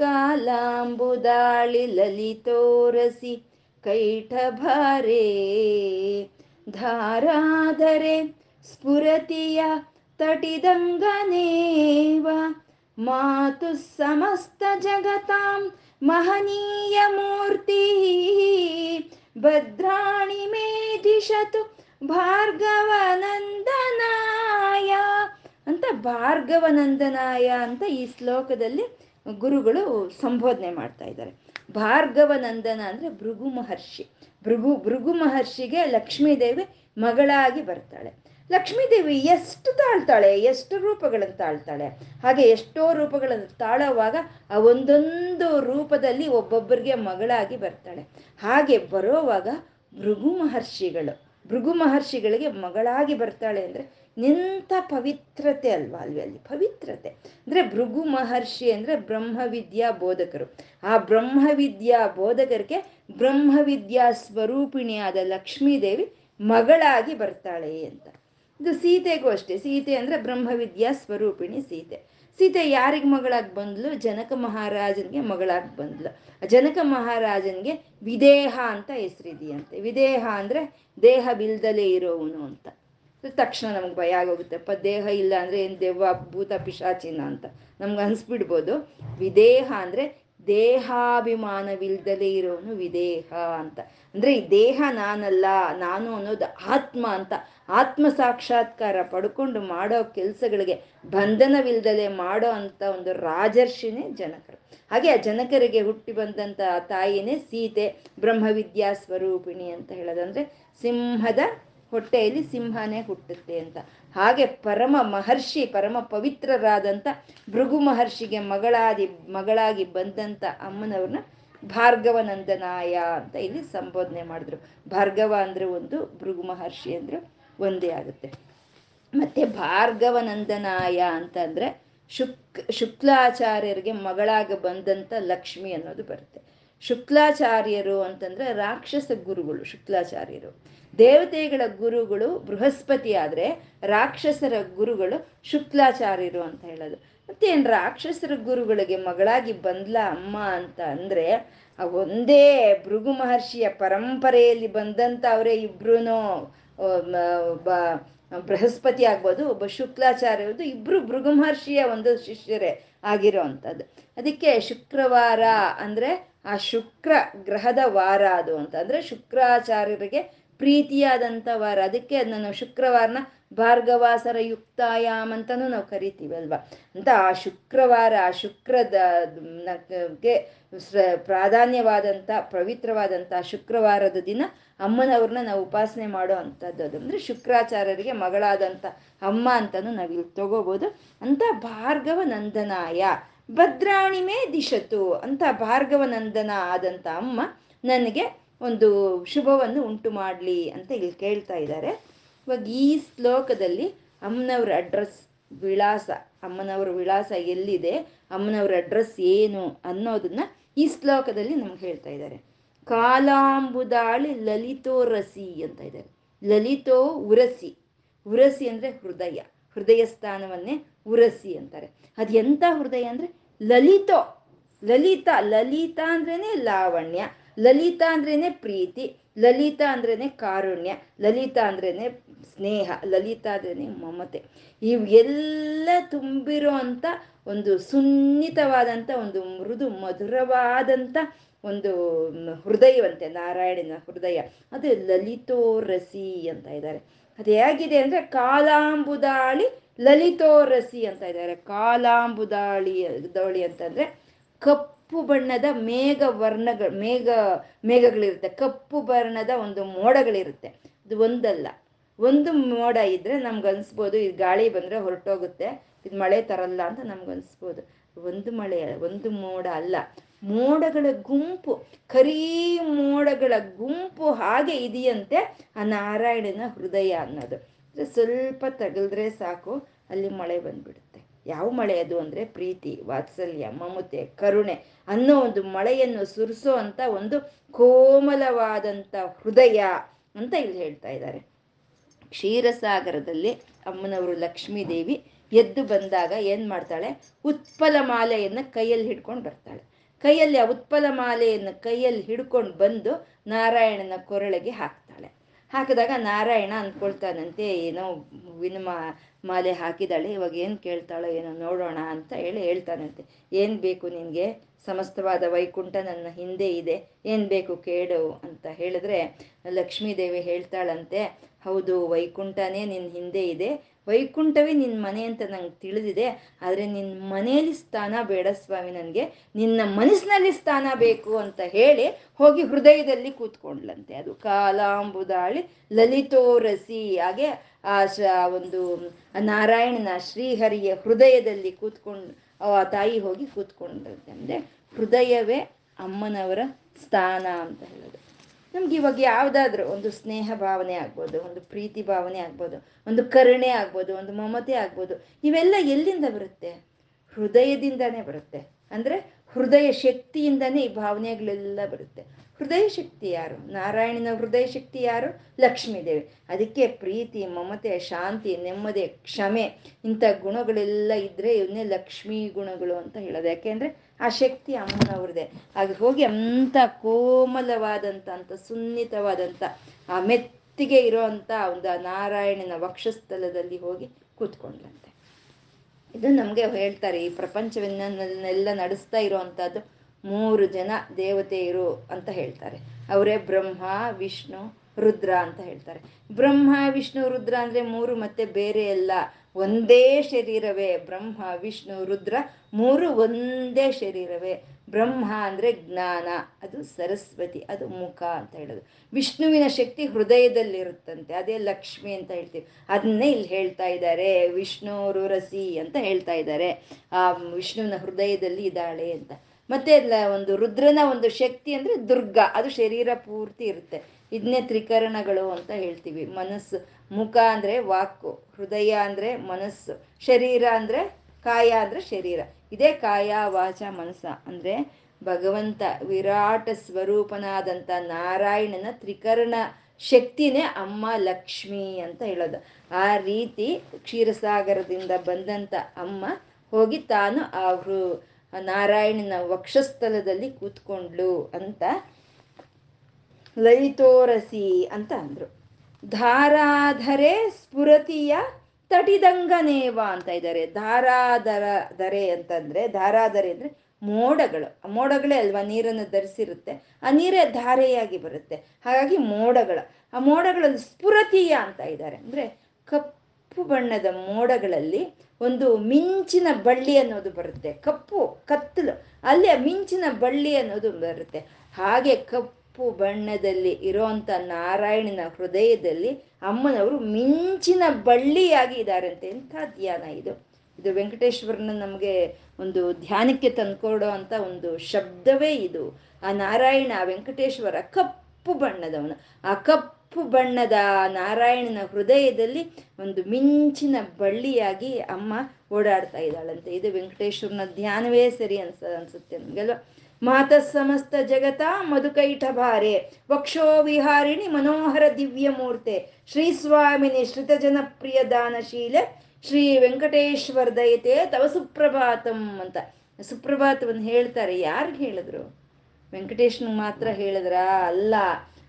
ಕಾಲಾಂಬುದಾಳಿ ಲಲಿತೋರಸಿ ಕೈಠಭಾರೇ. ಧಾರಾಧರೆ ಸ್ಫುರತಿಯ ತಟಿದಂಗನೇವ. ಮಾತು ಸಮಸ್ತ ಜಗತಾಂ ಮಹನೀಯ ಮೂರ್ತಿ. ಭದ್ರಾಣಿ ಮೇ ದಿಶತು ಭಾರ್ಗವನಂದನಾಯ ಅಂತ ಭಾರ್ಗವನಂದನಾಯ ಅಂತ ಈ ಶ್ಲೋಕದಲ್ಲಿ ಗುರುಗಳು ಸಂಬೋಧನೆ ಮಾಡ್ತಾ ಇದ್ದಾರೆ. ಭಾರ್ಗವನಂದನ ಅಂದ್ರೆ ಭೃಗು ಮಹರ್ಷಿ. ಭೃಗು ಭೃಗು ಮಹರ್ಷಿಗೆ ಲಕ್ಷ್ಮೀದೇವಿ ಮಗಳಾಗಿ ಬರ್ತಾಳೆ. ಲಕ್ಷ್ಮೀದೇವಿ ಎಷ್ಟು ತಾಳ್ತಾಳೆ, ಎಷ್ಟು ರೂಪಗಳನ್ನು ತಾಳ್ತಾಳೆ? ಹಾಗೆ ಎಷ್ಟೋ ರೂಪಗಳನ್ನು ತಾಳುವಾಗ ಆ ಒಂದೊಂದು ರೂಪದಲ್ಲಿ ಒಬ್ಬೊಬ್ಬರಿಗೆ ಮಗಳಾಗಿ ಬರ್ತಾಳೆ. ಹಾಗೆ ಬರೋವಾಗ ಭೃಗು ಮಹರ್ಷಿಗಳು, ಭೃಗು ಮಹರ್ಷಿಗಳಿಗೆ ಮಗಳಾಗಿ ಬರ್ತಾಳೆ ಅಂದ್ರೆ ನಿಂತ ಪವಿತ್ರತೆ ಅಲ್ವಾ ಅಲ್ವೇ ಅಲ್ಲಿ ಪವಿತ್ರತೆ. ಅಂದರೆ ಭೃಗು ಮಹರ್ಷಿ ಅಂದರೆ ಬ್ರಹ್ಮವಿದ್ಯಾ ಬೋಧಕರು. ಆ ಬ್ರಹ್ಮವಿದ್ಯಾ ಬೋಧಕರಿಗೆ ಬ್ರಹ್ಮವಿದ್ಯಾ ಸ್ವರೂಪಿಣಿಯಾದ ಲಕ್ಷ್ಮೀದೇವಿ ಮಗಳಾಗಿ ಬರ್ತಾಳೆ ಅಂತ. ಇದು ಸೀತೆಗೂ ಅಷ್ಟೇ. ಸೀತೆ ಅಂದರೆ ಬ್ರಹ್ಮವಿದ್ಯಾ ಸ್ವರೂಪಿಣಿ ಸೀತೆ. ಸೀತೆ ಯಾರಿಗೆ ಮಗಳಾಗಿ ಬಂದ್ಲು? ಜನಕ ಮಹಾರಾಜನಿಗೆ ಮಗಳಾಗಿ ಬಂದ್ಲು. ಜನಕ ಮಹಾರಾಜನಿಗೆ ವಿದೇಹ ಅಂತ ಹೆಸರಿದೆಯಂತೆ. ವಿದೇಹ ಅಂದರೆ ದೇಹ ಬಿಲ್ದಲೇ ಇರೋವನು ಅಂತ. ತಕ್ಷಣ ನಮ್ಗೆ ಭಯ ಆಗೋಗುತ್ತಪ್ಪ ದೇಹ ಇಲ್ಲ ಅಂದರೆ ಏನು ದೆವ್ವ, ಭೂತ, ಪಿಶಾಚಿನ ಅಂತ. ನಮ್ಗೆ ಅನಿಸ್ಬಿಡ್ಬೋದು. ವಿದೇಹ ಅಂದರೆ ದೇಹಾಭಿಮಾನವಿಲ್ದಲೇ ಇರೋನು ವಿದೇಹ ಅಂತ. ಅಂದರೆ ಈ ದೇಹ ನಾನಲ್ಲ, ನಾನು ಅನ್ನೋದು ಆತ್ಮ ಅಂತ. ಆತ್ಮ ಸಾಕ್ಷಾತ್ಕಾರ ಪಡ್ಕೊಂಡು ಮಾಡೋ ಕೆಲಸಗಳಿಗೆ ಬಂಧನವಿಲ್ದಲೆ ಮಾಡೋ ಅಂತ ಒಂದು ರಾಜರ್ಷಿನೇ ಜನಕರು. ಹಾಗೆ ಆ ಜನಕರಿಗೆ ಹುಟ್ಟಿ ಬಂದಂಥ ತಾಯಿನೇ ಸೀತೆ ಬ್ರಹ್ಮವಿದ್ಯಾ ಸ್ವರೂಪಿಣಿ ಅಂತ ಹೇಳೋದಂದ್ರೆ ಸಿಂಹದ ಹೊಟ್ಟೆಯಲ್ಲಿ ಸಿಂಹನೇ ಹುಟ್ಟುತ್ತೆ ಅಂತ. ಹಾಗೆ ಪರಮ ಮಹರ್ಷಿ, ಪರಮ ಪವಿತ್ರರಾದಂಥ ಭೃಗು ಮಹರ್ಷಿಗೆ ಮಗಳಾದಿ ಮಗಳಾಗಿ ಬಂದಂಥ ಅಮ್ಮನವ್ರನ್ನ ಭಾರ್ಗವನಂದನಾಯ ಅಂತ ಇಲ್ಲಿ ಸಂಬೋಧನೆ ಮಾಡಿದ್ರು. ಭಾರ್ಗವ ಅಂದರೆ ಒಂದು, ಭೃಗು ಮಹರ್ಷಿ ಅಂದರೆ ಒಂದೇ ಆಗುತ್ತೆ. ಮತ್ತೆ ಭಾರ್ಗವನಂದನಾಯ ಅಂತಂದರೆ ಶುಕ್, ಶುಕ್ಲಾಚಾರ್ಯರಿಗೆ ಮಗಳಾಗ ಬಂದಂಥ ಲಕ್ಷ್ಮಿ ಅನ್ನೋದು ಬರುತ್ತೆ. ಶುಕ್ಲಾಚಾರ್ಯರು ಅಂತಂದರೆ ರಾಕ್ಷಸ ಗುರುಗಳು, ಶುಕ್ಲಾಚಾರ್ಯರು. ದೇವತೆಗಳ ಗುರುಗಳು ಬೃಹಸ್ಪತಿ ಆದ್ರೆ ರಾಕ್ಷಸರ ಗುರುಗಳು ಶುಕ್ಲಾಚಾರ್ಯರು ಅಂತ ಹೇಳೋದು. ಮತ್ತೇನು ರಾಕ್ಷಸರ ಗುರುಗಳಿಗೆ ಮಗಳಾಗಿ ಬಂದ್ಲ ಅಮ್ಮ ಅಂತ ಅಂದ್ರೆ ಒಂದೇ ಭೃಗು ಮಹರ್ಷಿಯ ಪರಂಪರೆಯಲ್ಲಿ ಬಂದಂತ ಅವರೇ ಇಬ್ರುನು ಬೃಹಸ್ಪತಿ ಆಗ್ಬೋದು, ಒಬ್ಬ ಶುಕ್ಲಾಚಾರ್ಯದು ಇಬ್ರು ಭೃಗು ಮಹರ್ಷಿಯ ಒಂದು ಶಿಷ್ಯರೇ ಆಗಿರೋ ಅಂಥದ್ದು ಅದಕ್ಕೆ ಶುಕ್ರವಾರ ಅಂದ್ರೆ ಆ ಶುಕ್ರ ಗ್ರಹದ ವಾರ ಅದು ಅಂತ ಅಂದ್ರೆ ಶುಕ್ರಾಚಾರ್ಯರಿಗೆ ಪ್ರೀತಿಯಾದಂಥ ವಾರ ಅದಕ್ಕೆ ಅದನ್ನ ನಾವು ಶುಕ್ರವಾರನ ಭಾರ್ಗವಾಸರ ಯುಕ್ತಾಯಾಮ್ ಅಂತಾನು ನಾವು ಕರಿತೀವಿ ಅಲ್ವಾ ಅಂತ ಆ ಶುಕ್ರವಾರ, ಆ ಶುಕ್ರದ ಪ್ರಾಧಾನ್ಯವಾದಂಥ ಪವಿತ್ರವಾದಂಥ ಶುಕ್ರವಾರದ ದಿನ ಅಮ್ಮನವ್ರನ್ನ ನಾವು ಉಪಾಸನೆ ಮಾಡೋ ಅಂಥದ್ದು ಅದು. ಅಂದ್ರೆ ಶುಕ್ರಾಚಾರ್ಯರಿಗೆ ಮಗಳಾದಂಥ ಅಮ್ಮ ಅಂತಾನು ನಾವು ಇಲ್ಲಿ ತಗೋಬೋದು. ಅಂತ ಭಾರ್ಗವ ನಂದನಾಯ ಭದ್ರಾಣಿಮೇ ದಿಶತು ಅಂತ ಭಾರ್ಗವ ನಂದನ ಆದಂಥ ಅಮ್ಮ ನನಗೆ ಒಂದು ಶುಭವನ್ನು ಉಂಟು ಮಾಡಲಿ ಅಂತ ಇಲ್ಲಿ ಕೇಳ್ತಾ ಇದ್ದಾರೆ. ಇವಾಗ ಈ ಶ್ಲೋಕದಲ್ಲಿ ಅಮ್ಮನವ್ರ ಅಡ್ರೆಸ್ ವಿಳಾಸ, ಅಮ್ಮನವ್ರ ವಿಳಾಸ ಎಲ್ಲಿದೆ, ಅಮ್ಮನವ್ರ ಅಡ್ರೆಸ್ ಏನು ಅನ್ನೋದನ್ನ ಈ ಶ್ಲೋಕದಲ್ಲಿ ನಮ್ಗೆ ಹೇಳ್ತಾ ಇದ್ದಾರೆ. ಕಾಲಾಂಬುದಾಳಿ ಲಲಿತೋ ರಸಿ ಅಂತ ಇದ್ದಾರೆ ಲಲಿತೋ ಉರಸಿ. ಉರಸಿ ಅಂದ್ರೆ ಹೃದಯ. ಹೃದಯ ಸ್ಥಾನವನ್ನೇ ಉರಸಿ ಅಂತಾರೆ. ಅದು ಎಂಥ ಹೃದಯ ಅಂದ್ರೆ ಲಲಿತೋ. ಲಲಿತ, ಲಲಿತಾ ಅಂದ್ರೇನೆ ಲಾವಣ್ಯ. ಲಲಿತ ಅಂದ್ರೇನೆ ಪ್ರೀತಿ, ಲಲಿತಾ ಅಂದ್ರೇನೆ ಕಾರುಣ್ಯ, ಲಲಿತಾ ಅಂದ್ರೇನೆ ಸ್ನೇಹ, ಲಲಿತಾ ಅಂದ್ರೇನೆ ಮಮತೆ. ಇವೆಲ್ಲ ತುಂಬಿರೋ ಅಂತ ಒಂದು ಸುನ್ನಿತವಾದಂಥ ಒಂದು ಮೃದು ಮಧುರವಾದಂಥ ಒಂದು ಹೃದಯವಂತೆ, ನಾರಾಯಣನ ಹೃದಯ. ಅದು ಲಲಿತೋ ರಸಿ ಅಂತ ಇದ್ದಾರೆ. ಅದು ಹೇಗಿದೆ ಅಂದ್ರೆ ಕಾಲಾಂಬುದಾಳಿ ಲಲಿತೋ ರಸಿ ಅಂತ ಇದ್ದಾರೆ. ಕಾಲಾಂಬುದಾಳಿ ದವಳಿ ಅಂತಂದ್ರೆ ಕಪ್ಪು ಬಣ್ಣದ ಮೇಘ ವರ್ಣಗಳು, ಮೇಘ, ಮೇಘಗಳಿರುತ್ತೆ. ಕಪ್ಪು ಬಣ್ಣದ ಒಂದು ಮೋಡಗಳಿರುತ್ತೆ. ಇದು ಒಂದಲ್ಲ. ಒಂದು ಮೋಡ ಇದ್ರೆ ನಮ್ಗೆ ಅನ್ಸ್ಬೋದು ಇದು ಗಾಳಿ ಬಂದ್ರೆ ಹೊರಟೋಗುತ್ತೆ, ಇದು ಮಳೆ ತರಲ್ಲ ಅಂತ ನಮ್ಗೆ ಅನ್ಸ್ಬೋದು. ಒಂದು ಮಳೆ, ಒಂದು ಮೋಡ ಅಲ್ಲ. ಮೋಡಗಳ ಗುಂಪು, ಕರೀ ಮೋಡಗಳ ಗುಂಪು ಹಾಗೆ ಇದೆಯಂತೆ ಆ ನಾರಾಯಣನ ಹೃದಯ ಅನ್ನೋದು. ಸ್ವಲ್ಪ ತಗಲ್ದ್ರೆ ಸಾಕು, ಅಲ್ಲಿ ಮಳೆ ಬಂದ್ಬಿಡುತ್ತೆ. ಯಾವ ಮಳೆ ಅದು ಅಂದ್ರೆ ಪ್ರೀತಿ, ವಾತ್ಸಲ್ಯ, ಮಮತೆ, ಕರುಣೆ ಅನ್ನೋ ಒಂದು ಮಳೆಯನ್ನು ಸುರಿಸೋ ಅಂತ ಒಂದು ಕೋಮಲವಾದಂಥ ಹೃದಯ ಅಂತ ಇಲ್ಲಿ ಹೇಳ್ತಾ ಇದ್ದಾರೆ. ಕ್ಷೀರಸಾಗರದಲ್ಲಿ ಅಮ್ಮನವರು ಲಕ್ಷ್ಮೀ ದೇವಿ ಎದ್ದು ಬಂದಾಗ ಏನು ಮಾಡ್ತಾಳೆ? ಉತ್ಪಲ ಮಾಲೆಯನ್ನ ಕೈಯಲ್ಲಿ ಹಿಡ್ಕೊಂಡು ಬರ್ತಾಳೆ. ಕೈಯಲ್ಲಿ ಆ ಉತ್ಪಲ ಮಾಲೆಯನ್ನು ಕೈಯಲ್ಲಿ ಹಿಡ್ಕೊಂಡು ಬಂದು ನಾರಾಯಣನ ಕೊರಳಿಗೆ ಹಾಕ್ತಾಳೆ. ಹಾಕಿದಾಗ ನಾರಾಯಣ ಅಂದ್ಕೊಳ್ತಾನಂತೆ, ಏನೋ ಹೂವಿನ ಮಾಲೆ ಹಾಕಿದಾಳೆ ಇವಾಗ ಏನು ಕೇಳ್ತಾಳೋ ಏನೋ ನೋಡೋಣ ಅಂತ ಹೇಳಿ ಹೇಳ್ತಾನಂತೆ. ಏನು ಬೇಕು ನಿನಗೆ? ಸಮಸ್ತವಾದ ವೈಕುಂಠ ನನ್ನ ಹಿಂದೆ ಇದೆ, ಏನು ಬೇಕು ಕೇಳು ಅಂತ ಹೇಳಿದ್ರೆ ಲಕ್ಷ್ಮೀದೇವಿ ಹೇಳ್ತಾಳಂತೆ, ಹೌದು ವೈಕುಂಠನೇ ನಿನ್ನ ಹಿಂದೆ ಇದೆ ವೈಕುಂಠವೇ ನಿನ್ನ ಮನೆ ಅಂತ ನಂಗೆ ತಿಳಿದಿದೆ, ಆದರೆ ನಿನ್ನ ಮನೆಯಲ್ಲಿ ಸ್ಥಾನ ಬೇಡ ಸ್ವಾಮಿ ನನಗೆ. ನಿನ್ನ ಮನಸ್ಸಿನಲ್ಲಿ ಸ್ಥಾನ ಬೇಕು ಅಂತ ಹೇಳಿ ಹೋಗಿ ಹೃದಯದಲ್ಲಿ ಕೂತ್ಕೊಂಡ್ಲಂತೆ. ಅದು ಕಾಲಾಂಬುದಾಳಿ ಲಲಿತೋರಸಿ ಹಾಗೆ ಆ ಒಂದು ನಾರಾಯಣನ ಶ್ರೀಹರಿಯ ಹೃದಯದಲ್ಲಿ ಕೂತ್ಕೊಂಡು, ಆ ತಾಯಿ ಹೋಗಿ ಕೂತ್ಕೊಂಡಂತೆ. ಅಂದರೆ ಹೃದಯವೇ ಅಮ್ಮನವರ ಸ್ಥಾನ ಅಂತ ಹೇಳೋದು. ನಮ್ಗೆ ಇವಾಗ ಯಾವುದಾದ್ರೂ ಒಂದು ಸ್ನೇಹ ಭಾವನೆ ಆಗ್ಬೋದು, ಒಂದು ಪ್ರೀತಿ ಭಾವನೆ ಆಗ್ಬೋದು, ಒಂದು ಕರುಣೆ ಆಗ್ಬೋದು, ಒಂದು ಮಮತೆ ಆಗ್ಬೋದು, ಇವೆಲ್ಲ ಎಲ್ಲಿಂದ ಬರುತ್ತೆ? ಹೃದಯದಿಂದಾನೇ ಬರುತ್ತೆ. ಅಂದರೆ ಹೃದಯ ಶಕ್ತಿಯಿಂದನೇ ಈ ಭಾವನೆಗಳೆಲ್ಲ ಬರುತ್ತೆ. ಹೃದಯ ಶಕ್ತಿ ಯಾರು? ನಾರಾಯಣನ ಹೃದಯ ಶಕ್ತಿ ಯಾರು? ಲಕ್ಷ್ಮೀದೇವಿ. ಅದಕ್ಕೆ ಪ್ರೀತಿ, ಮಮತೆ, ಶಾಂತಿ, ನೆಮ್ಮದಿ, ಕ್ಷಮೆ ಇಂಥ ಗುಣಗಳೆಲ್ಲ ಇದ್ದರೆ ಇವನ್ನೇ ಲಕ್ಷ್ಮೀ ಗುಣಗಳು ಅಂತ ಹೇಳೋದು. ಯಾಕೆಂದ್ರೆ ಆ ಶಕ್ತಿ ಅಮ್ಮನವ್ರದೇ ಹಾಗೆ ಹೋಗಿ ಅಂಥ ಕೋಮಲವಾದಂಥ, ಅಂತ ಸುನ್ನಿತವಾದಂಥ, ಆ ಮೆತ್ತಿಗೆ ಇರೋವಂಥ ಒಂದು ನಾರಾಯಣನ ವಕ್ಷಸ್ಥಲದಲ್ಲಿ ಹೋಗಿ ಕೂತ್ಕೊಂಡ್ಲಂತೆ ಇದು ನಮಗೆ ಹೇಳ್ತಾರೆ, ಈ ಪ್ರಪಂಚವನ್ನೆಲ್ಲ ನಡೆಸ್ತಾ ಇರೋವಂಥದ್ದು ಮೂರು ಜನ ದೇವತೆಯರು ಅಂತ ಹೇಳ್ತಾರೆ. ಅವರೇ ಬ್ರಹ್ಮ, ವಿಷ್ಣು, ರುದ್ರ ಅಂತ ಹೇಳ್ತಾರೆ. ಬ್ರಹ್ಮ, ವಿಷ್ಣು, ರುದ್ರ ಅಂದ್ರೆ ಮೂರು ಮತ್ತೆ ಬೇರೆ ಎಲ್ಲ. ಒಂದೇ ಶರೀರವೇ. ಬ್ರಹ್ಮ, ವಿಷ್ಣು, ರುದ್ರ ಮೂರು ಒಂದೇ ಶರೀರವೇ. ಬ್ರಹ್ಮ ಅಂದರೆ ಜ್ಞಾನ, ಅದು ಸರಸ್ವತಿ, ಅದು ಮುಖ ಅಂತ ಹೇಳೋದು. ವಿಷ್ಣುವಿನ ಶಕ್ತಿ ಹೃದಯದಲ್ಲಿರುತ್ತಂತೆ, ಅದೇ ಲಕ್ಷ್ಮಿ ಅಂತ ಹೇಳ್ತೀವಿ. ಅದನ್ನೇ ಇಲ್ಲಿ ಹೇಳ್ತಾ ಇದ್ದಾರೆ. ವಿಷ್ಣು, ರುರಸಿ ಅಂತ ಹೇಳ್ತಾ ಇದ್ದಾರೆ. ಆ, ವಿಷ್ಣುವಿನ ಹೃದಯದಲ್ಲಿ ಇದ್ದಾಳೆ ಅಂತ. ಮತ್ತೆ ಒಂದು ರುದ್ರನ ಒಂದು ಶಕ್ತಿ ಅಂದರೆ ದುರ್ಗ, ಅದು ಶರೀರ ಪೂರ್ತಿ ಇರುತ್ತೆ. ಇದನ್ನೇ ತ್ರಿಕರಣಗಳು ಅಂತ ಹೇಳ್ತೀವಿ. ಮನಸ್ಸು ಮುಖ ಅಂದ್ರೆ ವಾಕು, ಹೃದಯ ಅಂದ್ರೆ ಮನಸ್ಸು, ಶರೀರ ಅಂದ್ರೆ ಕಾಯ ಅಂದ್ರೆ ಶರೀರ. ಇದೇ ಕಾಯ, ವಾಚ, ಮನಸ್ಸ ಅಂದ್ರೆ ಭಗವಂತ ವಿರಾಟ ಸ್ವರೂಪನಾದಂಥ ನಾರಾಯಣನ ತ್ರಿಕರಣ ಶಕ್ತಿನೇ ಅಮ್ಮ ಲಕ್ಷ್ಮಿ ಅಂತ ಹೇಳೋದು. ಆ ರೀತಿ ಕ್ಷೀರಸಾಗರದಿಂದ ಬಂದಂಥ ಅಮ್ಮ ಹೋಗಿ ತಾನು ಆ ನಾರಾಯಣನ ವಕ್ಷಸ್ಥಲದಲ್ಲಿ ಕೂತ್ಕೊಂಡ್ಲು ಅಂತ ಲಲಿತೋರಸಿ ಅಂತ ಅಂದ್ರು. ಧಾರಾಧರೆ ಸ್ಫುರತಿಯ ತಟಿದಂಗನೇವ ಅಂತ ಇದ್ದಾರೆ ಧಾರಾಧರ, ಧರೆ ಅಂತಂದ್ರೆ, ಧಾರಾಧರೆ ಅಂದ್ರೆ ಮೋಡಗಳು. ಮೋಡಗಳೇ ಅಲ್ವಾ? ನೀರನ್ನು ಧರಿಸಿರುತ್ತೆ. ಆ ನೀರೇ ಧಾರೆಯಾಗಿ ಬರುತ್ತೆ. ಹಾಗಾಗಿ ಮೋಡಗಳು. ಆ ಮೋಡಗಳಲ್ಲಿ ಸ್ಫುರತೀಯ ಅಂತ ಇದ್ದಾರೆ ಅಂದ್ರೆ ಕಪ್ಪು ಬಣ್ಣದ ಮೋಡಗಳಲ್ಲಿ ಒಂದು ಮಿಂಚಿನ ಬಳ್ಳಿ ಅನ್ನೋದು ಬರುತ್ತೆ. ಕಪ್ಪು, ಕತ್ತಲು. ಅಲ್ಲಿ ಮಿಂಚಿನ ಬಳ್ಳಿ ಅನ್ನೋದು ಬರುತ್ತೆ. ಹಾಗೆ ಕಪ್ಪು ಬಣ್ಣದಲ್ಲಿ ಇರೋಂಥ ನಾರಾಯಣನ ಹೃದಯದಲ್ಲಿ ಅಮ್ಮನವರು ಮಿಂಚಿನ ಬಳ್ಳಿಯಾಗಿ ಇದ್ದಾರಂತೆ ಎಂಥ ಧ್ಯಾನ ಇದು. ಇದು ವೆಂಕಟೇಶ್ವರನ ನಮಗೆ ಒಂದು ಧ್ಯಾನಕ್ಕೆ ತಂದ್ಕೊಡೋ ಅಂತ ಒಂದು ಶಬ್ದವೇ ಇದು. ಆ ನಾರಾಯಣ ವೆಂಕಟೇಶ್ವರ ಕಪ್ಪು ಬಣ್ಣದವನು. ಆ ಕಪ್ಪು ಕಪ್ಪು ಬಣ್ಣದ ನಾರಾಯಣನ ಹೃದಯದಲ್ಲಿ ಒಂದು ಮಿಂಚಿನ ಬಳ್ಳಿಯಾಗಿ ಅಮ್ಮ ಓಡಾಡ್ತಾ ಇದ್ದಾಳಂತೆ. ಇದು ವೆಂಕಟೇಶ್ವರನ ಧ್ಯಾನವೇ ಸರಿ ಅನ್ಸ, ಅನ್ಸುತ್ತೆ ಮಾತ ಸಮಸ್ತ ಜಗತ ಮಧುಕೈಠ ಭಾರೆ ವಕ್ಷೋ ವಿಹಾರಿಣಿ ಮನೋಹರ ದಿವ್ಯ ಮೂರ್ತೆ ಶ್ರೀ ಸ್ವಾಮಿನಿ ಶ್ರಿತ ಜನಪ್ರಿಯ ದಾನಶೀಲೆ. ಶ್ರೀ ವೆಂಕಟೇಶ್ವರ ದಯತೆ ತವ ಸುಪ್ರಭಾತಂ ಅಂತ. ಸುಪ್ರಭಾತವನ್ನು ಹೇಳ್ತಾರೆ ಯಾರಿಗೆ ಹೇಳಿದ್ರು? ವೆಂಕಟೇಶ್ನ ಮಾತ್ರ ಹೇಳಿದ್ರ? ಅಲ್ಲ.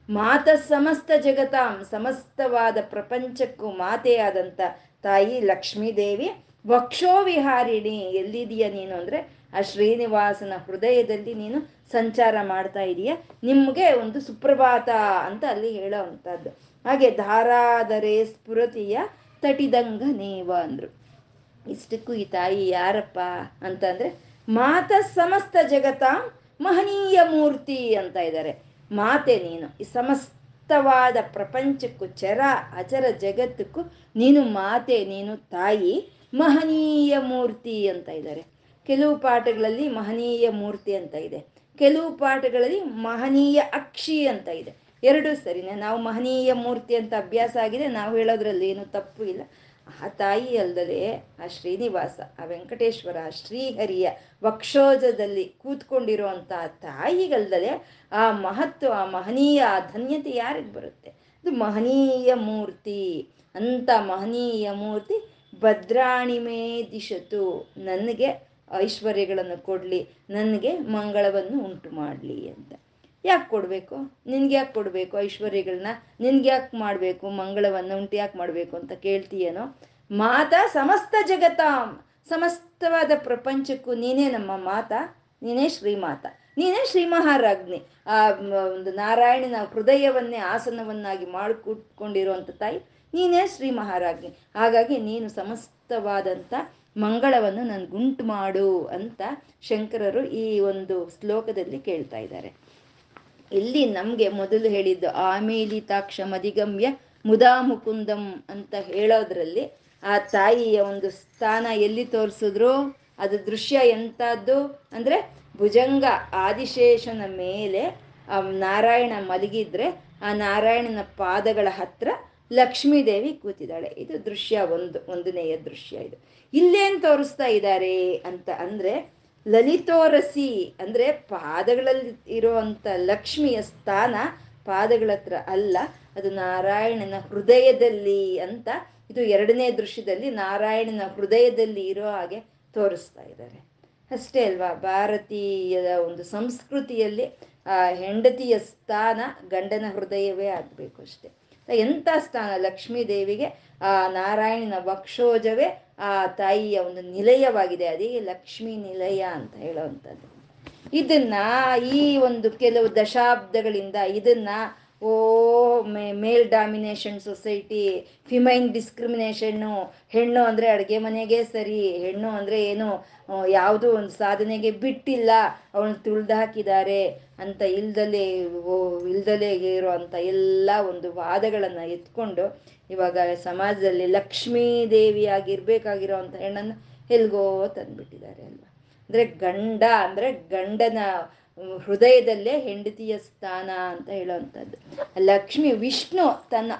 ಮಾತ ಸಮಸ್ತ ಜಗತಾಂ, ಸಮಸ್ತವಾದ ಪ್ರಪಂಚಕ್ಕೂ ಮಾತೆಯಾದಂಥ ತಾಯಿ ಲಕ್ಷ್ಮೀದೇವಿ. ವಕ್ಷೋ ವಿಹಾರಿಣಿ ಎಲ್ಲಿದೆಯಾ ನೀನು ಅಂದ್ರೆ? ಆ ಶ್ರೀನಿವಾಸನ ಹೃದಯದಲ್ಲಿ ನೀನು ಸಂಚಾರ ಮಾಡ್ತಾ ಇದೀಯ? ನಿಮ್ಗೆ ಒಂದು ಸುಪ್ರಭಾತ ಅಂತ ಅಲ್ಲಿ ಹೇಳೋ ಅಂಥದ್ದು ಹಾಗೆ ಧಾರಾದರೆ ಸ್ಫುರತಿಯ ತಟಿದಂಗ ನೇವ ಅಂದ್ರು. ಇಷ್ಟಕ್ಕೂ ಈ ತಾಯಿ ಯಾರಪ್ಪ ಅಂತಂದ್ರೆ, ಮಾತ ಸಮಸ್ತ ಜಗತ ಮಹನೀಯ ಮೂರ್ತಿ ಅಂತ ಇದ್ದಾರೆ. ಮಾತೆ ನೀನು, ಈ ಸಮಸ್ತವಾದ ಪ್ರಪಂಚಕ್ಕೂ ಚರ, ಅಚರ ಜಗತ್ತಕ್ಕೂ ನೀನು ಮಾತೆ, ನೀನು ತಾಯಿ ಮಹನೀಯ ಮೂರ್ತಿ ಅಂತ ಇದ್ದಾರೆ. ಕೆಲವು ಪಾಠಗಳಲ್ಲಿ ಮಹನೀಯ ಮೂರ್ತಿ ಅಂತ ಇದೆ. ಕೆಲವು ಪಾಠಗಳಲ್ಲಿ ಮಹನೀಯ ಅಕ್ಷಿ ಅಂತ ಇದೆ. ಎರಡೂ ಸರಿನೇ? ನಾವು ಮಹನೀಯ ಮೂರ್ತಿ ಅಂತ ಅಭ್ಯಾಸ ಆಗಿದೆ, ನಾವು ಹೇಳೋದ್ರಲ್ಲಿ ಏನು ತಪ್ಪು ಇಲ್ಲ. ಆ ತಾಯಿ ಅಲ್ಲದೆ ಆ ಶ್ರೀನಿವಾಸ, ಆ ವೆಂಕಟೇಶ್ವರ ಶ್ರೀಹರಿಯ ವಕ್ಷೋಜದಲ್ಲಿ ಕೂತ್ಕೊಂಡಿರುವಂಥ ತಾಯಿಗಲ್ದಲೆ ಆ ಮಹತ್ವ, ಆ ಮಹನೀಯ, ಆ ಧನ್ಯತೆ ಯಾರಿಗೆ ಬರುತ್ತೆ? ಅದು ಮಹನೀಯ ಮೂರ್ತಿ. ಅಂತ ಮಹನೀಯ ಮೂರ್ತಿ ಭದ್ರಾಣಿಮೇ ದಿಶತು. ನನಗೆ ಐಶ್ವರ್ಯಗಳನ್ನು ಕೊಡಲಿ, ನನಗೆ ಮಂಗಳವನ್ನು ಉಂಟು ಮಾಡಲಿ ಅಂತ. ಯಾಕೆ ಕೊಡಬೇಕು? ನಿನ್ಗೆ ಯಾಕೆ ಕೊಡಬೇಕು ಐಶ್ವರ್ಯಗಳನ್ನ? ನಿನ್ಗೆ ಯಾಕೆ ಮಾಡಬೇಕು? ಮಂಗಳವನ್ನು ಉಂಟು ಯಾಕೆ ಮಾಡಬೇಕು ಅಂತ ಕೇಳ್ತೀಯೇನೋ? ಮಾತಾ ಸಮಸ್ತ ಜಗತ. ಸಮಸ್ತವಾದ ಪ್ರಪಂಚಕ್ಕೂ ನೀನೇ ನಮ್ಮ ಮಾತ, ನೀನೇ ಶ್ರೀಮಾತ. ನೀನೇ ಶ್ರೀ ಮಹಾರಾಜ್ಞಿ ಆ ಒಂದು ನಾರಾಯಣನ ಹೃದಯವನ್ನೇ ಆಸನವನ್ನಾಗಿ ಮಾಡಿಕೊಟ್ಕೊಂಡಿರುವಂಥ ತಾಯಿ ನೀನೇ ಶ್ರೀ ಮಹಾರಾಜ್ಞಿ ಹಾಗಾಗಿ ನೀನು ಸಮಸ್ತವಾದಂಥ ಮಂಗಳವನ್ನು ನನ್ಗುಂಟು ಮಾಡು ಅಂತ ಶಂಕರರು ಈ ಒಂದು ಶ್ಲೋಕದಲ್ಲಿ ಕೇಳ್ತಾ ಇದ್ದಾರೆ. ಇಲ್ಲಿ ನಮಗೆ ಮೊದಲು ಹೇಳಿದ್ದು ಆಮೇಲಿತಾಕ್ಷ ಮದಿಗಮ್ಯ ಮುದಾ ಮುಕುಂದಂ ಅಂತ ಹೇಳೋದ್ರಲ್ಲಿ ಆ ತಾಯಿಯ ಒಂದು ಸ್ಥಾನ ಎಲ್ಲಿ ತೋರಿಸಿದ್ರು? ಅದು ದೃಶ್ಯ ಎಂಥದ್ದು ಅಂದರೆ ಭುಜಂಗ ಆದಿಶೇಷನ ಮೇಲೆ ಆ ನಾರಾಯಣ ಮಲಗಿದ್ರೆ ಆ ನಾರಾಯಣನ ಪಾದಗಳ ಹತ್ರ ಲಕ್ಷ್ಮೀದೇವಿ ಕೂತಿದ್ದಾಳೆ. ಇದು ದೃಶ್ಯ ಒಂದು, ಒಂದನೆಯ ದೃಶ್ಯ ಇದು. ಇಲ್ಲೇನು ತೋರಿಸ್ತಾ ಇದ್ದಾರೆ ಅಂತ ಅಂದರೆ, ಲಲಿತೋರಸಿ ಅಂದರೆ ಪಾದಗಳಲ್ಲಿ ಇರುವಂಥ ಲಕ್ಷ್ಮಿಯ ಸ್ಥಾನ ಪಾದಗಳ ಹತ್ರ ಅಲ್ಲ, ಅದು ನಾರಾಯಣನ ಹೃದಯದಲ್ಲಿ ಅಂತ ಇದು ಎರಡನೇ ದೃಶ್ಯದಲ್ಲಿ ನಾರಾಯಣನ ಹೃದಯದಲ್ಲಿ ಇರೋ ಹಾಗೆ ತೋರಿಸ್ತಾ ಇದ್ದಾರೆ. ಅಷ್ಟೇ ಅಲ್ವಾ? ಭಾರತೀಯದ ಒಂದು ಸಂಸ್ಕೃತಿಯಲ್ಲಿ ಆ ಹೆಂಡತಿಯ ಸ್ಥಾನ ಗಂಡನ ಹೃದಯವೇ ಆಗಬೇಕು ಅಷ್ಟೆ. ಎಂಥ ಸ್ಥಾನ ಲಕ್ಷ್ಮೀ ದೇವಿಗೆ ಆ ನಾರಾಯಣನ ವಕ್ಷೋಜವೇ, ಆ ತಾಯಿಯ ಒಂದು ನಿಲಯವಾಗಿದೆ, ಅದೇ ಲಕ್ಷ್ಮೀ ನಿಲಯ ಅಂತ ಹೇಳುವಂಥದ್ದು. ಇದನ್ನ ಈ ಒಂದು ಕೆಲವು ದಶಾಬ್ದಗಳಿಂದ ಇದನ್ನ, ಓ ಮೇಲ್ ಡಾಮಿನೇಷನ್ ಸೊಸೈಟಿ ಫಿಮೈನ್ ಡಿಸ್ಕ್ರಿಮಿನೇಷನ್ನು ಹೆಣ್ಣು ಅಂದರೆ ಅಡುಗೆ ಮನೆಗೆ ಸರಿ, ಹೆಣ್ಣು ಅಂದರೆ ಏನು ಯಾವುದೋ ಒಂದು ಸಾಧನೆಗೆ ಬಿಟ್ಟಿಲ್ಲ, ಅವಳು ತುಳ್ದು ಹಾಕಿದ್ದಾರೆ ಅಂತ ಇಲ್ದಲೇ ಇಲ್ದಲೇ ಇರೋ ಅಂಥ ಎಲ್ಲ ಒಂದು ವಾದಗಳನ್ನು ಎತ್ಕೊಂಡು ಇವಾಗ ಸಮಾಜದಲ್ಲಿ ಲಕ್ಷ್ಮೀ ದೇವಿಯಾಗಿರ್ಬೇಕಾಗಿರೋ ಅಂಥ ಹೆಣ್ಣನ್ನು ಎಲ್ಗೋ ತಂದ್ಬಿಟ್ಟಿದ್ದಾರೆ ಅಲ್ವಾ? ಅಂದರೆ ಗಂಡ, ಅಂದರೆ ಗಂಡನ ಹೃದಯದಲ್ಲೇ ಹೆಂಡತಿಯ ಸ್ಥಾನ ಅಂತ ಹೇಳುವಂಥದ್ದು. ಲಕ್ಷ್ಮಿ ವಿಷ್ಣು ತನ್ನ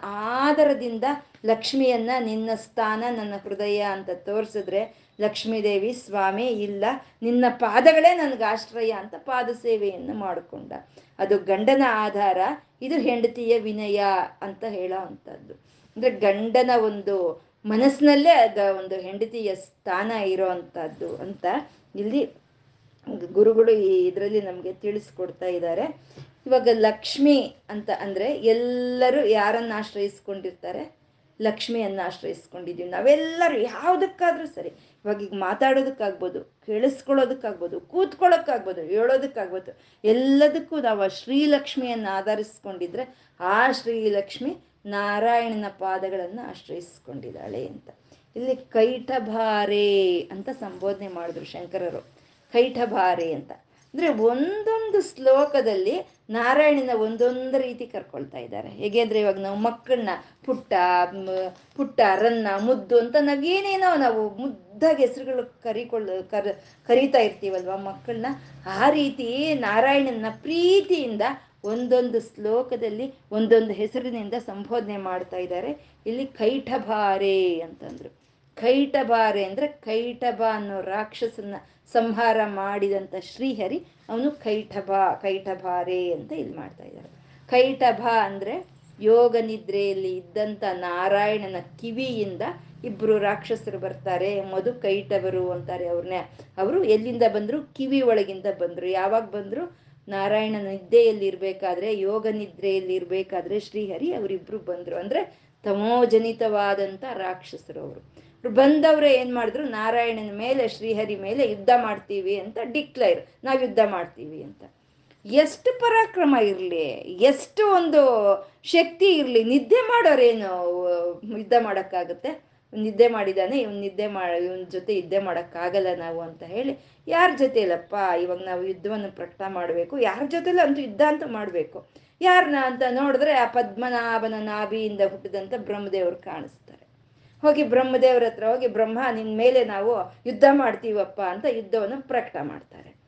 ಆಧಾರದಿಂದ ಲಕ್ಷ್ಮಿಯನ್ನ ನಿನ್ನ ಸ್ಥಾನ, ನನ್ನ ಹೃದಯ ಅಂತ ತೋರಿಸಿದ್ರೆ ಲಕ್ಷ್ಮೀದೇವಿ ಸ್ವಾಮಿ, ಇಲ್ಲ, ನಿನ್ನ ಪಾದಗಳೇ ನನಗೆ ಆಶ್ರಯ ಅಂತ ಪಾದ ಸೇವೆಯನ್ನು ಮಾಡಿಕೊಂಡ. ಅದು ಗಂಡನ ಆಧಾರ, ಇದು ಹೆಂಡತಿಯ ವಿನಯ ಅಂತ ಹೇಳೋ ಅಂಥದ್ದು. ಅಂದರೆ ಗಂಡನ ಒಂದು ಮನಸ್ಸಿನಲ್ಲೇ ಅದ ಒಂದು ಹೆಂಡತಿಯ ಸ್ಥಾನ ಇರೋ ಅಂಥದ್ದು ಅಂತ ಇಲ್ಲಿ ಗುರುಗಳು ಈ ಇದರಲ್ಲಿ ನಮಗೆ ತಿಳಿಸ್ಕೊಡ್ತಾ ಇದ್ದಾರೆ. ಇವಾಗ ಲಕ್ಷ್ಮಿ ಅಂತ ಅಂದರೆ ಎಲ್ಲರೂ ಯಾರನ್ನು ಆಶ್ರಯಿಸ್ಕೊಂಡಿರ್ತಾರೆ? ಲಕ್ಷ್ಮಿಯನ್ನು ಆಶ್ರಯಿಸ್ಕೊಂಡಿದ್ದೀವಿ. ನಾವೆಲ್ಲರೂ ಯಾವುದಕ್ಕಾದ್ರೂ ಸರಿ, ಇವಾಗ ಈಗ ಮಾತಾಡೋದಕ್ಕಾಗ್ಬೋದು, ಕೇಳಿಸ್ಕೊಳ್ಳೋದಕ್ಕಾಗ್ಬೋದು, ಕೂತ್ಕೊಳ್ಳೋಕ್ಕಾಗ್ಬೋದು, ಹೇಳೋದಕ್ಕಾಗ್ಬೋದು, ಎಲ್ಲದಕ್ಕೂ ನಾವು ಆ ಶ್ರೀಲಕ್ಷ್ಮಿಯನ್ನು ಆಧರಿಸ್ಕೊಂಡಿದ್ರೆ ಆ ಶ್ರೀಲಕ್ಷ್ಮಿ ನಾರಾಯಣನ ಪಾದಗಳನ್ನು ಆಶ್ರಯಿಸ್ಕೊಂಡಿದ್ದಾಳೆ ಅಂತ. ಇಲ್ಲಿ ಕೈಟಭಾರೆ ಅಂತ ಸಂಬೋಧನೆ ಮಾಡಿದ್ರು ಶಂಕರರು. ಕೈಠಭಾರೆ ಅಂತ. ಅಂದರೆ ಒಂದೊಂದು ಶ್ಲೋಕದಲ್ಲಿ ನಾರಾಯಣನ ಒಂದೊಂದು ರೀತಿ ಕರ್ಕೊಳ್ತಾ ಇದ್ದಾರೆ. ಹೇಗೆ ಅಂದ್ರೆ ಇವಾಗ ನಾವು ಮಕ್ಕಳನ್ನ ಪುಟ್ಟ ಪುಟ್ಟ, ರನ್ನ, ಮುದ್ದು ಅಂತ ನಾವೇನೇನೋ ನಾವು ಮುದ್ದಾಗಿ ಹೆಸರುಗಳು ಕರಿಕೊಳ್ಳ, ಕರ್, ಕರಿತಾ ಇರ್ತೀವಲ್ವಾ ಮಕ್ಕಳನ್ನ, ಆ ರೀತಿ ನಾರಾಯಣನ ಪ್ರೀತಿಯಿಂದ ಒಂದೊಂದು ಶ್ಲೋಕದಲ್ಲಿ ಒಂದೊಂದು ಹೆಸರಿನಿಂದ ಸಂಬೋಧನೆ ಮಾಡ್ತಾ ಇದ್ದಾರೆ. ಇಲ್ಲಿ ಕೈಠಭಾರೆ ಅಂತಂದ್ರು. ಕೈಟಬಾರೆ ಅಂದರೆ ಕೈಟಬ ಅನ್ನೋ ರಾಕ್ಷಸನ್ನ ಸಂಹಾರ ಮಾಡಿದಂಥ ಶ್ರೀಹರಿ, ಅವನು ಕೈಟಬ ಕೈಟಭಾರೆ ಅಂತ ಇಲ್ಲಿ ಮಾಡ್ತಾ ಇದ್ದಾರೆ ಕೈಟಭ ಅಂದರೆ ಯೋಗ ನಿದ್ರೆಯಲ್ಲಿ ಇದ್ದಂಥ ನಾರಾಯಣನ ಕಿವಿಯಿಂದ ಇಬ್ಬರು ರಾಕ್ಷಸರು ಬರ್ತಾರೆ, ಮಧು ಕೈಟವರು ಅಂತಾರೆ ಅವ್ರನ್ನ ಅವರು ಎಲ್ಲಿಂದ ಬಂದರು? ಕಿವಿ ಒಳಗಿಂದ ಬಂದರು. ಯಾವಾಗ ಬಂದರು? ನಾರಾಯಣ ನಿದ್ದೆಯಲ್ಲಿ ಇರಬೇಕಾದ್ರೆ, ಯೋಗ ನಿದ್ರೆಯಲ್ಲಿ ಇರಬೇಕಾದ್ರೆ ಶ್ರೀಹರಿ ಅವರಿಬ್ರು ಬಂದರು. ಅಂದರೆ ತಮೋಜನಿತವಾದಂಥ ರಾಕ್ಷಸರು ಅವರು. ಬಂದವ್ರೆ ಏನ್ ಮಾಡಿದ್ರು? ನಾರಾಯಣನ ಮೇಲೆ, ಶ್ರೀಹರಿ ಮೇಲೆ ಯುದ್ಧ ಮಾಡ್ತೀವಿ ಅಂತ ಡಿಕ್ಲೇರ್ ನಾವು ಯುದ್ಧ ಮಾಡ್ತೀವಿ ಅಂತ. ಎಷ್ಟು ಪರಾಕ್ರಮ ಇರಲಿ, ಎಷ್ಟು ಒಂದು ಶಕ್ತಿ ಇರಲಿ, ನಿದ್ದೆ ಮಾಡೋರೇನು ಯುದ್ಧ ಮಾಡೋಕ್ಕಾಗುತ್ತೆ? ನಿದ್ದೆ ಮಾಡಿದಾನೆ, ಇವ್ನ ನಿದ್ದೆ ಮಾಡಿ ಇವನ ಜೊತೆ ಯುದ್ಧ ಮಾಡೋಕ್ಕಾಗಲ್ಲ ನಾವು ಅಂತ ಹೇಳಿ, ಯಾರ ಜೊತೆ ಇಲ್ಲಪ್ಪ ಇವಾಗ ನಾವು ಯುದ್ಧವನ್ನು ಪ್ರಕಟ ಮಾಡಬೇಕು? ಯಾರ ಜೊತೆಲೂ ಅಂತೂ ಯುದ್ಧ ಅಂತ ಮಾಡಬೇಕು. ಯಾರನ್ನ ಅಂತ ನೋಡಿದ್ರೆ ಆ ಪದ್ಮನಾಭನ ನಾಭಿಯಿಂದ ಹುಟ್ಟಿದಂಥ ಬ್ರಹ್ಮದೇವರು ಕಾಣಿಸ್ತಾರೆ. ಹೋಗಿ ಬ್ರಹ್ಮದೇವ್ರ ಹತ್ರ ಹೋಗಿ, ಬ್ರಹ್ಮ ನಿನ್ನ ಮೇಲೆ ನಾವು ಯುದ್ಧ ಮಾಡ್ತೀವಪ್ಪ ಅಂತ ಯುದ್ಧವನ್ನು ಪ್ರಕಟ ಮಾಡ್ತಾರೆ.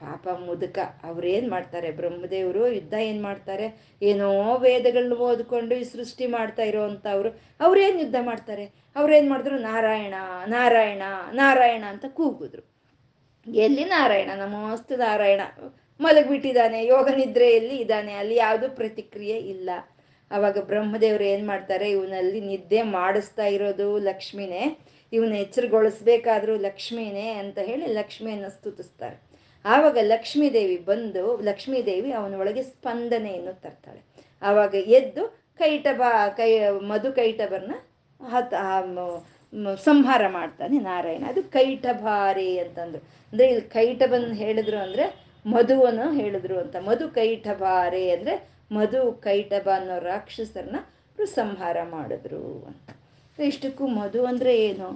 ಪಾಪ ಮುದುಕ, ಅವ್ರೇನು ಮಾಡ್ತಾರೆ? ಬ್ರಹ್ಮದೇವರು ಯುದ್ಧ ಏನು ಮಾಡ್ತಾರೆ? ಏನೋ ವೇದಗಳನ್ನ ಓದ್ಕೊಂಡು ಈ ಸೃಷ್ಟಿ ಮಾಡ್ತಾ ಇರೋ ಅಂಥವ್ರು ಅವ್ರೇನು ಯುದ್ಧ ಮಾಡ್ತಾರೆ? ಅವ್ರೇನು ಮಾಡಿದ್ರು? ನಾರಾಯಣ ನಾರಾಯಣ ನಾರಾಯಣ ಅಂತ ಕೂಗಿದ್ರು. ಎಲ್ಲಿ ನಾರಾಯಣ? ನಮಸ್ತೆ ನಾರಾಯಣ. ಮಲಗಿಬಿಟ್ಟಿದ್ದಾನೆ ಯೋಗ ನಿದ್ರೆಯಲ್ಲಿ ಇದ್ದಾನೆ, ಅಲ್ಲಿ ಯಾವುದು ಪ್ರತಿಕ್ರಿಯೆ ಇಲ್ಲ. ಅವಾಗ ಬ್ರಹ್ಮದೇವ್ರು ಏನು ಮಾಡ್ತಾರೆ, ಇವನಲ್ಲಿ ನಿದ್ದೆ ಮಾಡಿಸ್ತಾ ಇರೋದು ಲಕ್ಷ್ಮಿನೇ. ಇವನ್ನ ಎಚ್ಚರಗೊಳಿಸ್ಬೇಕಾದ್ರೂ ಲಕ್ಷ್ಮಿನೇ ಅಂತ ಹೇಳಿ ಲಕ್ಷ್ಮಿಯನ್ನು ಸ್ತುತಿಸ್ತಾರೆ. ಆವಾಗ ಲಕ್ಷ್ಮೀ ದೇವಿ ಬಂದು ಲಕ್ಷ್ಮೀ ದೇವಿ ಅವನ ಒಳಗೆ ಸ್ಪಂದನೆಯನ್ನು ತರ್ತಾಳೆ. ಆವಾಗ ಎದ್ದು ಕೈಟಬ, ಕೈ, ಮಧು ಕೈಟಬರ್ನ ಹತ್ ಸಂಹಾರ ಮಾಡ್ತಾನೆ ನಾರಾಯಣ. ಅದು ಕೈಟಭಾರಿ ಅಂತಂದ್ರು. ಅಂದ್ರೆ ಇಲ್ಲಿ ಕೈಟಬನ್ ಹೇಳಿದ್ರು ಅಂದ್ರೆ ಮಧುವನ್ನು ಹೇಳಿದ್ರು ಅಂತ. ಮಧು ಕೈಟಭಾರಿ ಅಂದ್ರೆ ಮಧು ಕೈಟಬ ಅನ್ನೋ ರಾಕ್ಷಸರನ್ನ ಸಂಹಾರ ಮಾಡಿದ್ರು ಅಂತ. ಇಷ್ಟಕ್ಕೂ ಮಧು ಅಂದರೆ ಏನು?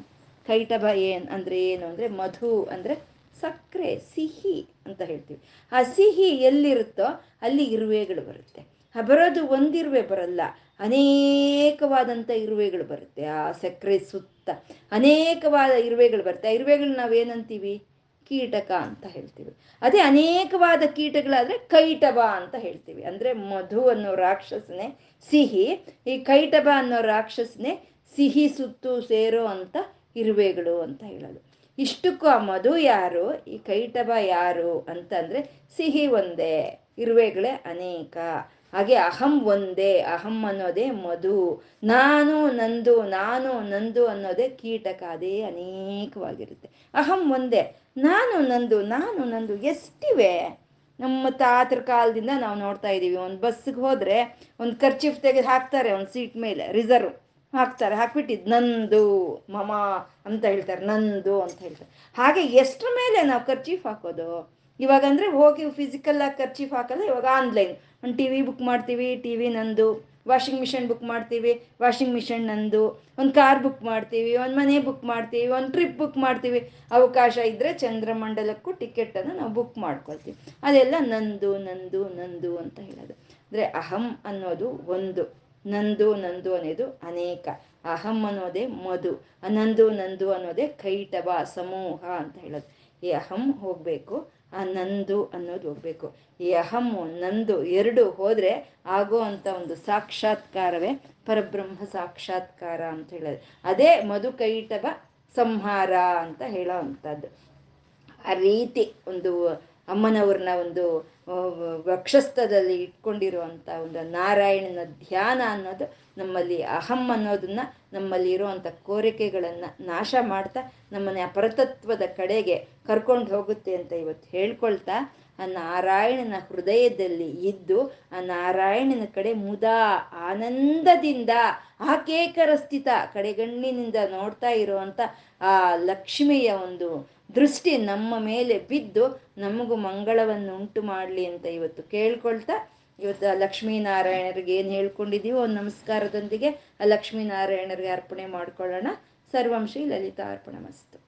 ಕೈಟಬ ಏನು ಅಂದರೆ ಏನು ಅಂದರೆ ಮಧು ಅಂದರೆ ಸಕ್ಕರೆ, ಸಿಹಿ ಅಂತ ಹೇಳ್ತೀವಿ. ಆ ಸಿಹಿ ಎಲ್ಲಿರುತ್ತೋ ಅಲ್ಲಿ ಇರುವೆಗಳು ಬರುತ್ತೆ. ಆ ಬರೋದು ಒಂದಿರುವೆ ಬರಲ್ಲ ಅನೇಕವಾದಂಥ ಇರುವೆಗಳು ಬರುತ್ತೆ. ಆ ಸಕ್ಕರೆ ಸುತ್ತ ಅನೇಕವಾದ ಇರುವೆಗಳು ಬರುತ್ತೆ. ಆ ಇರುವೆಗಳು ನಾವೇನಂತೀವಿ? ಕೀಟಕ ಅಂತ ಹೇಳ್ತೀವಿ. ಅದೇ ಅನೇಕವಾದ ಕೀಟಗಳಾದ್ರೆ ಕೈಟಬ ಅಂತ ಹೇಳ್ತೀವಿ. ಅಂದ್ರೆ ಮಧು ಅನ್ನೋ ರಾಕ್ಷಸನೇ ಸಿಹಿ, ಈ ಕೈಟಬ ಅನ್ನೋ ರಾಕ್ಷಸನೇ ಸಿಹಿ ಸುತ್ತು ಸೇರೋ ಅಂತ ಇರುವೆಗಳು ಅಂತ ಹೇಳೋದು. ಇಷ್ಟಕ್ಕೂ ಆ ಮಧು ಯಾರು, ಈ ಕೈಟಬ ಯಾರು ಅಂತಂದ್ರೆ ಸಿಹಿ ಒಂದೇ, ಇರುವೆಗಳೇ ಅನೇಕ. ಹಾಗೆ ಅಹಂ ಒಂದೇ, ಅಹಂ ಅನ್ನೋದೇ ಮಧು. ನಾನು, ನಂದು ನಾನು, ನಂದು ಅನ್ನೋದೇ ಕೀಟಕ. ಅದೇ ಅನೇಕವಾಗಿರುತ್ತೆ. ಅಹಂ ಒಂದೇ. ನಾನು ನಂದು ನಾನು ನಂದು ಎಷ್ಟಿವೆ? ನಮ್ಮ ತಾತರ ಕಾಲದಿಂದ ನಾವು ನೋಡ್ತಾ ಇದ್ದೀವಿ ಒಂದು ಬಸ್ಸಿಗೆ ಹೋದರೆ ಒಂದು ಖರ್ಚಿಫ್ ತೆಗೆದು ಹಾಕ್ತಾರೆ, ಒಂದು ಸೀಟ್ ಮೇಲೆ, ರಿಸರ್ವ್ ಹಾಕ್ತಾರೆ ಹಾಕ್ಬಿಟ್ಟಿದ್ದು ನಂದು, ಮಮ ಅಂತ ಹೇಳ್ತಾರೆ, ನಂದು ಅಂತ ಹೇಳ್ತಾರೆ. ಹಾಗೆ ಎಷ್ಟರ ಮೇಲೆ ನಾವು ಖರ್ಚೀಫ್ ಹಾಕೋದು? ಇವಾಗಂದ್ರೆ ಹೋಗಿ ಫಿಸಿಕಲ್ ಆಗಿ ಖರ್ಚೀಫ್ ಹಾಕಲ್ಲ, ಇವಾಗ ಆನ್ಲೈನ್ ಒಂದು ಟಿ ವಿ ಬುಕ್ ಮಾಡ್ತೀವಿ ಟಿ ವಿ ನಂದು. ವಾಷಿಂಗ್ ಮಿಷಿನ್ ಬುಕ್ ಮಾಡ್ತೀವಿ, ವಾಷಿಂಗ್ ಮಿಷನ್ ನಂದು, ಒಂದು ಕಾರ್ ಬುಕ್ ಮಾಡ್ತೀವಿ, ಒಂದು ಮನೆ ಬುಕ್ ಮಾಡ್ತೀವಿ, ಒಂದು ಟ್ರಿಪ್ ಬುಕ್ ಮಾಡ್ತೀವಿ. ಅವಕಾಶ ಇದ್ದರೆ ಚಂದ್ರಮಂಡಲಕ್ಕೂ ಟಿಕೆಟನ್ನು ನಾವು ಬುಕ್ ಮಾಡ್ಕೊಳ್ತೀವಿ. ಅದೆಲ್ಲ ನಂದು ನಂದು ನಂದು ಅಂತ ಹೇಳೋದು. ಅಂದರೆ ಅಹಂ ಅನ್ನೋದು ಒಂದು, ನಂದು ನಂದು ಅನ್ನೋದು ಅನೇಕ. ಅಹಂ ಅನ್ನೋದೇ ಮಧು ನಂದು ನಂದು ಅನ್ನೋದೇ ಕೈಟವ, ಸಮೂಹ ಅಂತ ಹೇಳೋದು. ಈ ಅಹಂ ಹೋಗ್ಬೇಕು ಆ ನಂದು ಅನ್ನೋದು ಹೋಗ್ಬೇಕು. ಈ ಅಹಮ್ಮು ನಂದು ಎರಡು ಹೋದರೆ ಆಗೋ ಅಂಥ ಒಂದು ಸಾಕ್ಷಾತ್ಕಾರವೇ ಪರಬ್ರಹ್ಮ ಸಾಕ್ಷಾತ್ಕಾರ ಅಂತ ಹೇಳೋದು. ಅದೇ ಮಧು ಕೈಟಬ ಸಂಹಾರ ಅಂತ ಹೇಳೋ ಅಂಥದ್ದು. ಆ ರೀತಿ ಒಂದು ಅಮ್ಮನವ್ರನ್ನ ಒಂದು ವಕ್ಷಸ್ಥದಲ್ಲಿ ಇಟ್ಕೊಂಡಿರುವಂಥ ಒಂದು ನಾರಾಯಣನ ಧ್ಯಾನ ಅನ್ನೋದು ನಮ್ಮಲ್ಲಿ ಅಹಂ ಅನ್ನೋದನ್ನ ನಮ್ಮಲ್ಲಿ ಇರುವಂತ ಕೋರಿಕೆಗಳನ್ನು ನಾಶ ಮಾಡ್ತಾ ನಮ್ಮನ್ನ ಅಪರತತ್ವದ ಕಡೆಗೆ ಕರ್ಕೊಂಡು ಹೋಗುತ್ತೆ ಅಂತ ಇವತ್ತು ಹೇಳ್ಕೊಳ್ತಾ, ಆ ನಾರಾಯಣನ ಹೃದಯದಲ್ಲಿ ಇದ್ದು, ಆ ನಾರಾಯಣನ ಕಡೆ ಮುದಾ ಆನಂದದಿಂದ ಆಕೇಕರ ಸ್ಥಿತ ಕಡೆಗಣ್ಣಿನಿಂದ ನೋಡ್ತಾ ಇರುವಂತ ಆ ಲಕ್ಷ್ಮಿಯ ಒಂದು ದೃಷ್ಟಿ ನಮ್ಮ ಮೇಲೆ ಬಿದ್ದು ನಮಗೂ ಮಂಗಳವನ್ನು ಉಂಟು ಮಾಡಲಿ ಅಂತ ಇವತ್ತು ಕೇಳ್ಕೊಳ್ತಾ, ಇವತ್ತು ಆ ಲಕ್ಷ್ಮೀನಾರಾಯಣರಿಗೆ ಏನು ಹೇಳ್ಕೊಂಡಿದ್ದೀವೋ ಒಂದು ನಮಸ್ಕಾರದೊಂದಿಗೆ ಆ ಲಕ್ಷ್ಮೀನಾರಾಯಣರಿಗೆ ಅರ್ಪಣೆ ಮಾಡ್ಕೊಳ್ಳೋಣ. ಸರ್ವಾಂಶಿ ಲಲಿತಾ ಅರ್ಪಣ ಮಸ್ತು.